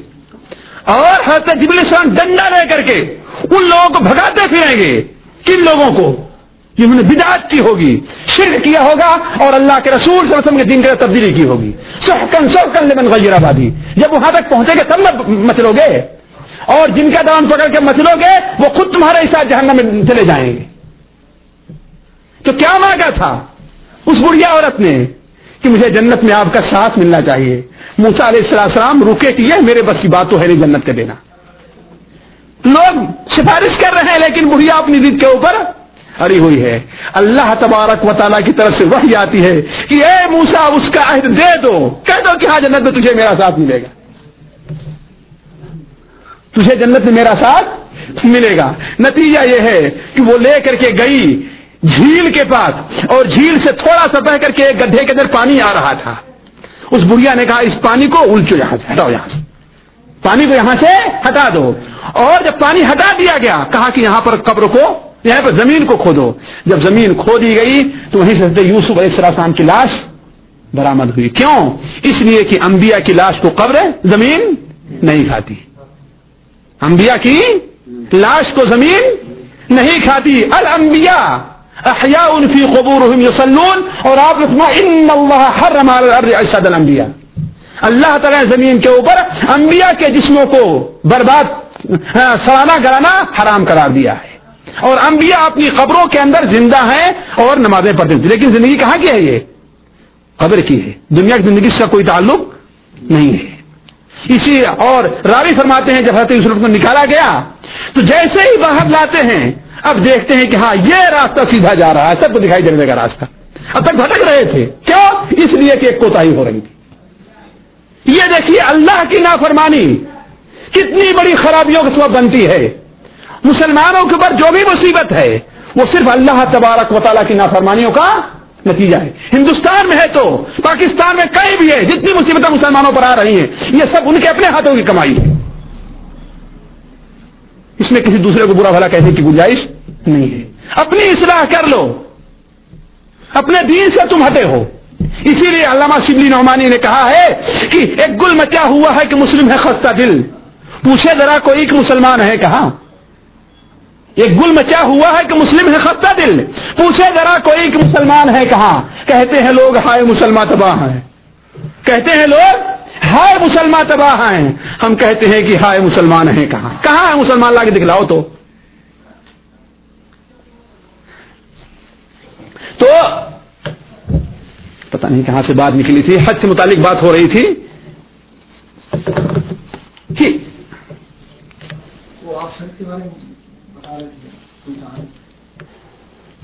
اور حضرت جبل السلام ڈنڈا لے کر کے ان لوگوں کو بھگاتے پھریں گے۔ کن لوگوں کو؟ جنہوں نے بدعت کی ہوگی، شرک کیا ہوگا اور اللہ کے رسول صلی اللہ علیہ وسلم کے دین کی تبدیلی کی ہوگی۔ سوکن سوکن لمن غیر آبادی۔ جب وہاں تک پہنچے گے تب نہ مچلو گے اور جن کا دام پکڑ کے مسلو گے وہ خود تمہارے ساتھ جہنم میں چلے جائیں گے۔ تو کیا مانگا تھا؟ اس بڑھیا عورت نے کہ مجھے جنت میں آپ کا ساتھ ملنا چاہیے۔ موسا علیہ السلام روکے کیے میرے بس کی بات تو ہے نہیں جنت کے دینا۔ لوگ سفارش کر رہے ہیں، لیکن بڑھیا اپنی ضد کے اوپر ہری ہوئی ہے۔ اللہ تبارک و تعالیٰ کی طرف سے وہی آتی ہے کہ اے موسا اس کا عہد دے دو۔ کہہ دو کہ ہاں جنت میں تجھے میرا ساتھ ملے گا۔ تجھے جنت میں میرا ساتھ ملے گا۔ نتیجہ یہ ہے کہ وہ لے کر کے گئی جھیل کے پاس اور جھیل سے تھوڑا سا بہ کر کے ایک گڈھے کے اندر پانی آ رہا تھا۔ اس بڑھیا نے کہا، اس پانی کو الچو یہاں سے، ہٹاؤ یہاں سے۔ پانی کو یہاں سے ہٹا دو۔ اور جب پانی ہٹا دیا گیا، کہا کہ یہاں پر قبر کو یہاں پر زمین کو کھودو۔ جب زمین کھو دی گئی تو وہیں سے یوسف علیہ السلام کی لاش برامد ہوئی۔ کیوں؟ اس لیے کہ انبیاء کی لاش کو قبر زمین نہیں کھاتی۔ انبیاء کی لاش کو زمین نہیں کھاتی۔ الانبیاء احیاء فی قبورہم یصلون اور آپ رسمہ ان اللہ حرم علی الارض اشد الانبیاء اللہ تعالی زمین کے اوپر انبیاء کے جسموں کو برباد ہاں، سلانا گرانا حرام قرار دیا ہے۔ اور انبیاء اپنی قبروں کے اندر زندہ ہیں اور نمازیں پڑھتے ہیں۔ لیکن زندگی کہاں کی ہے یہ؟ قبر کی ہے۔ دنیا کی زندگی سے کوئی تعلق نہیں ہے۔ اسی اور راوی فرماتے ہیں جب حضرت یوسف کو نکالا گیا، تو جیسے ہی باہر لاتے ہیں، اب دیکھتے ہیں کہ ہاں یہ راستہ سیدھا جا رہا ہے، سب کو دکھائی دینے کا راستہ۔ اب تک بھٹک رہے تھے۔ کیوں؟ اس لیے کہ ایک کوتا ہو رہی تھی۔ یہ دیکھیے، اللہ کی نافرمانی کتنی بڑی خرابیوں کے سبب بنتی ہے۔ مسلمانوں کے اوپر جو بھی مصیبت ہے، وہ صرف اللہ تبارک و تعالیٰ کی نافرمانیوں کا نتیجہ ہے۔ ہندوستان میں ہے تو، پاکستان میں کئی بھی ہے، جتنی مصیبتیں مسلمانوں پر آ رہی ہیں، یہ سب ان کے اپنے ہاتھوں کی کمائی ہے۔ اس میں کسی دوسرے کو برا بھلا کہنے کی گنجائش نہیں ہے۔ اپنی اصلاح کر لو۔ اپنے دین سے تم ہٹے ہو۔ اسی لیے علامہ شبلی نعمانی نے کہا ہے کہ ایک گل مچا ہوا ہے کہ مسلم ہے خستہ دل۔ پوچھے ذرا کوئی ایک مسلمان ہے کہاں؟ ایک گل مچا ہوا ہے کہ مسلم ہے خستہ دل پوچھے ذرا کوئی ایک مسلمان ہے کہاں؟ کہتے ہیں لوگ ہائے مسلمان تباہ ہیں۔ کہتے ہیں لوگ ہائے مسلمان تباہ ہیں۔ ہم کہتے ہیں کہ ہائے مسلمان ہیں کہاں؟ کہاں ہے مسلمان؟ لا کے دکھلاؤ تو۔ تو پتہ نہیں کہاں سے بات نکلی تھی، حج سے متعلق بات ہو رہی تھی۔ جی۔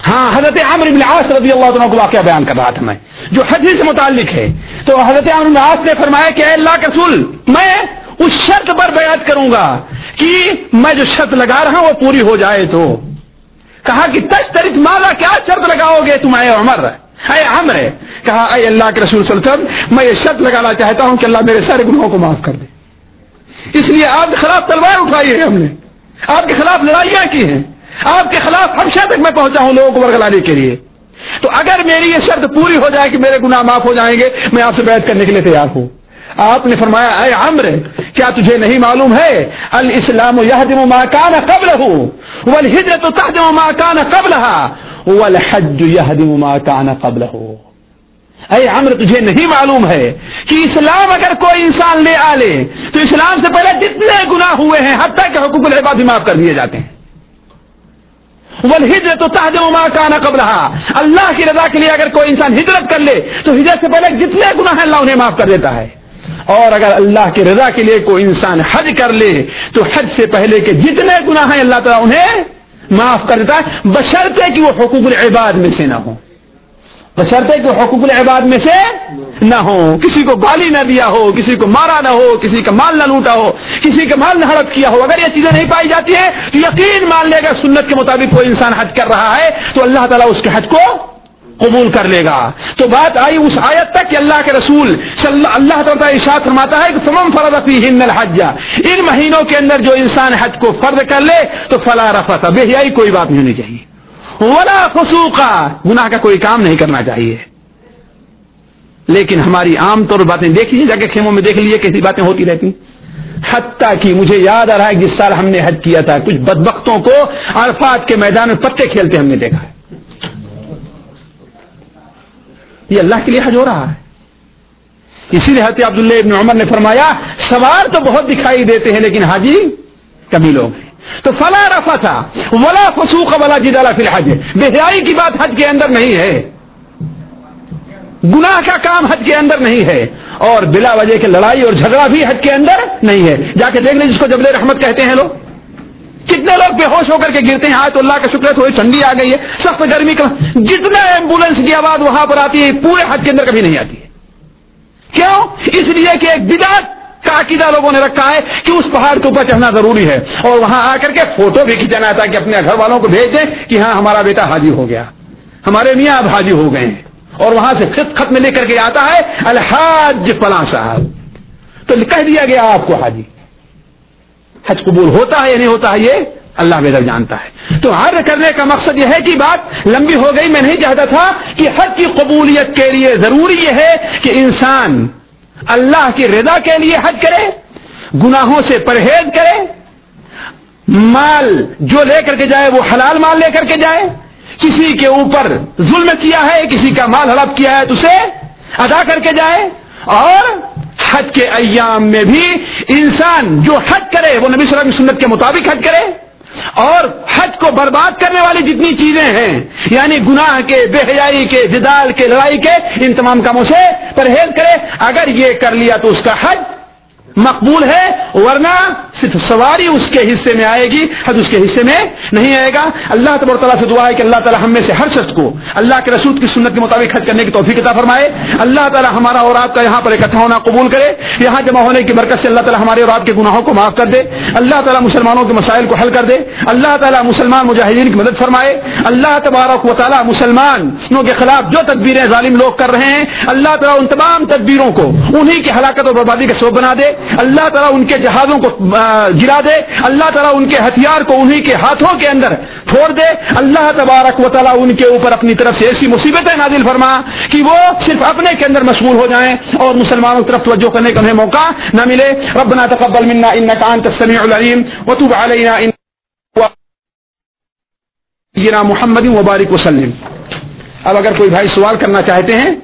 ہاں حضرت عامر بن عاص رضی اللہ عنہ کو واقعہ بیان کر رہا تھا میں، جو حج سے متعلق ہے۔ تو حضرت عامر بن عاص نے فرمایا کہ اے اللہ کے رسول، میں اس شرط پر بیعت کروں گا کہ میں جو شرط لگا رہا ہوں وہ پوری ہو جائے تو۔ کہا کہ تش مالا کیا شرط لگاؤ گے تم اے عمر؟ اے عمر، کہا اے اللہ کے رسول صلی اللہ علیہ وسلم، میں یہ شرط لگانا چاہتا ہوں کہ اللہ میرے سارے گناہوں کو معاف کر دے۔ اس لیے آپ کے خلاف تلوار اٹھائی ہے ہم نے۔ آپ کے خلاف لڑائیاں کی ہیں۔ آپ کے خلاف ہمیشہ تک میں پہنچا ہوں لوگوں کو ورگلانے کے لیے۔ تو اگر میری یہ شرط پوری ہو جائے کہ میرے گناہ معاف ہو جائیں گے، میں آپ سے بیٹھ کرنے کے لیے تیار ہوں۔ آپ نے فرمایا، اے عمر کیا تجھے نہیں معلوم ہے؟ الاسلام یہدم ما کان قبلہ والہجرت تہدم ما کان قبلہا والحج یہدم ما کان قبلہ۔ اے عمر، تجھے نہیں معلوم ہے کہ اسلام اگر کوئی انسان لے آ لے، تو اسلام سے پہلے جتنے گناہ ہوئے ہیں حتیٰ کہ حقوق العباد بھی معاف کر دیے جاتے ہیں۔ ہجرت تو تاج ما کانا قبل اللہ کی رضا کے لیے اگر کوئی انسان ہجرت کر لے، تو ہجرت سے پہلے جتنے گناہ ہیں، اللہ انہیں معاف کر دیتا ہے۔ اور اگر اللہ کی رضا کے لیے کوئی انسان حج کر لے، تو حج سے پہلے کے جتنے گناہ ہیں، اللہ تعالیٰ انہیں معاف کر دیتا ہے۔ بشرطے کہ وہ حقوق العباد میں سے نہ ہوں۔ بشرطے کہ حقوق العباد میں سے نہ ہو کسی کو گالی نہ دیا ہو، کسی کو مارا نہ ہو، کسی کا مال نہ لوٹا ہو، کسی کا مال نہ ہڑپ کیا ہو۔ اگر یہ چیزیں نہیں پائی جاتی ہیں، تو یقین مان لے گا سنت کے مطابق کوئی انسان حج کر رہا ہے، تو اللہ تعالیٰ اس کے حج کو قبول کر لے گا۔ تو بات آئی اس آیت تک کہ اللہ کے رسول اللہ تعالیٰ ارشاد فرماتا ہے کہ فمم فرد ہند الحج۔ ان مہینوں کے اندر جو انسان حج کو فرد کر لے، تو فلا رفت بے حیائی کوئی بات نہیں ہونی چاہیے۔ ولا فسوقا، گناہ کا کوئی کام نہیں کرنا چاہیے۔ لیکن ہماری عام طور پر باتیں دیکھ لیجیے جا کے خیموں میں دیکھ لیجیے کیسی باتیں ہوتی رہتی۔ حتیٰ کہ مجھے یاد آ رہا ہے جس سال ہم نے حج کیا تھا، کچھ بدبختوں کو عرفات کے میدان میں پتے کھیلتے ہم نے دیکھا ہے۔ یہ اللہ کے لیے حج ہو رہا ہے۔ اسی لیے حضرت عبداللہ ابن عمر نے فرمایا، سوار تو بہت دکھائی دیتے ہیں، لیکن حاجی کمی لوگ ہیں تو فلا رفا تھا ولا فسوق ولا جدالا فی الحج۔ بے حیائی کی بات حج کے اندر نہیں ہے۔ گناہ کا کام حج کے اندر نہیں ہے۔ اور بلا وجہ کے لڑائی اور جھگڑا بھی حج کے اندر نہیں ہے۔ جا کے دیکھ لیں جس کو جبل رحمت کہتے ہیں لوگ۔ کتنے لوگ بے ہوش ہو کر کے گرتے ہیں آج تو اللہ کا شکر ہے تھوڑی ٹھنڈی آ گئی ہے۔ سخت گرمی کا جتنا ایمبولینس کی آواز وہاں پر آتی ہے، پورے حج کے اندر کبھی نہیں آتی ہے۔ کیوں؟ اس لیے کہ ایک بدعت کا عقیدہ لوگوں نے رکھا ہے کہ اس پہاڑ کے اوپر چڑھنا ضروری ہے اور وہاں آ کر کے فوٹو بھی کھینچانا تھا کہ اپنے گھر والوں کو بھیج دیں کہ ہاں ہمارا بیٹا حاجی ہو گیا۔ ہمارے میاں اب حاجی ہو گئے ہیں۔ اور وہاں سے خط خط میں لے کر کے آتا ہے، الحاج فلاں صاحب۔ تو کہہ دیا گیا آپ کو حاجی۔ حج قبول ہوتا ہے یا نہیں ہوتا ہے یہ اللہ بہتر جانتا ہے۔ تو حج کرنے کا مقصد یہ ہے کہ بات لمبی ہو گئی، میں نہیں چاہتا تھا کہ حج کی قبولیت کے لیے ضروری یہ ہے کہ انسان اللہ کی رضا کے لیے حج کرے، گناہوں سے پرہیز کرے، مال جو لے کر کے جائے وہ حلال مال لے کر کے جائے۔ کسی کے اوپر ظلم کیا ہے، کسی کا مال ہڑپ کیا ہے، تو اسے ادا کر کے جائے۔ اور حج کے ایام میں بھی انسان جو حج کرے، وہ نبی صلی اللہ علیہ وسلم سنت کے مطابق حج کرے۔ اور حج کو برباد کرنے والی جتنی چیزیں ہیں یعنی گناہ کے، بے حیائی کے، جدال کے، لڑائی کے، ان تمام کاموں سے پرہیز کرے، اگر یہ کر لیا تو اس کا حج مقبول ہے، ورنہ صرف سواری اس کے حصے میں آئے گی، حد اس کے حصے میں نہیں آئے گا۔ اللہ تبر تعالیٰ سے دعا ہے کہ اللہ تعالیٰ ہم میں سے ہر شخص کو، اللہ کے رسول کی سنت کے مطابق حج کرنے کی توفیق عطا فرمائے۔ اللہ تعالیٰ ہمارا اور آپ کا یہاں پر اکٹھا ہونا قبول کرے۔ یہاں جمع ہونے کی برکت سے اللہ تعالیٰ ہمارے اور آپ کے گناہوں کو معاف کر دے۔ اللہ تعالیٰ مسلمانوں کے مسائل کو حل کر دے۔ اللہ تعالیٰ مسلمان مجاہدین کی مدد فرمائے۔ اللہ تبارک و تعالیٰ مسلمانوں کے خلاف جو تدبیریں ظالم لوگ کر رہے ہیں، اللہ تعالیٰ ان تمام تدبیروں کو انہی کی ہلاکت اور بربادی کا سبب بنا دے۔ اللہ تعالیٰ ان کے جہازوں کو گرا دے، اللہ تعالیٰ ان کے ہتھیار کو انہی کے ہاتھوں کے اندر پھوڑ دے۔ اللہ تبارک و تعالیٰ ان کے اوپر اپنی طرف سے ایسی مصیبتیں نازل فرما کہ وہ صرف اپنے کے اندر مشغول ہو جائیں اور مسلمانوں کی طرف توجہ کرنے کا انہیں موقع نہ ملے۔ ربنا تقبل منا انك انت السميع العليم وتب علينا ان محمد وبارک وسلم۔ اب اگر کوئی بھائی سوال کرنا چاہتے ہیں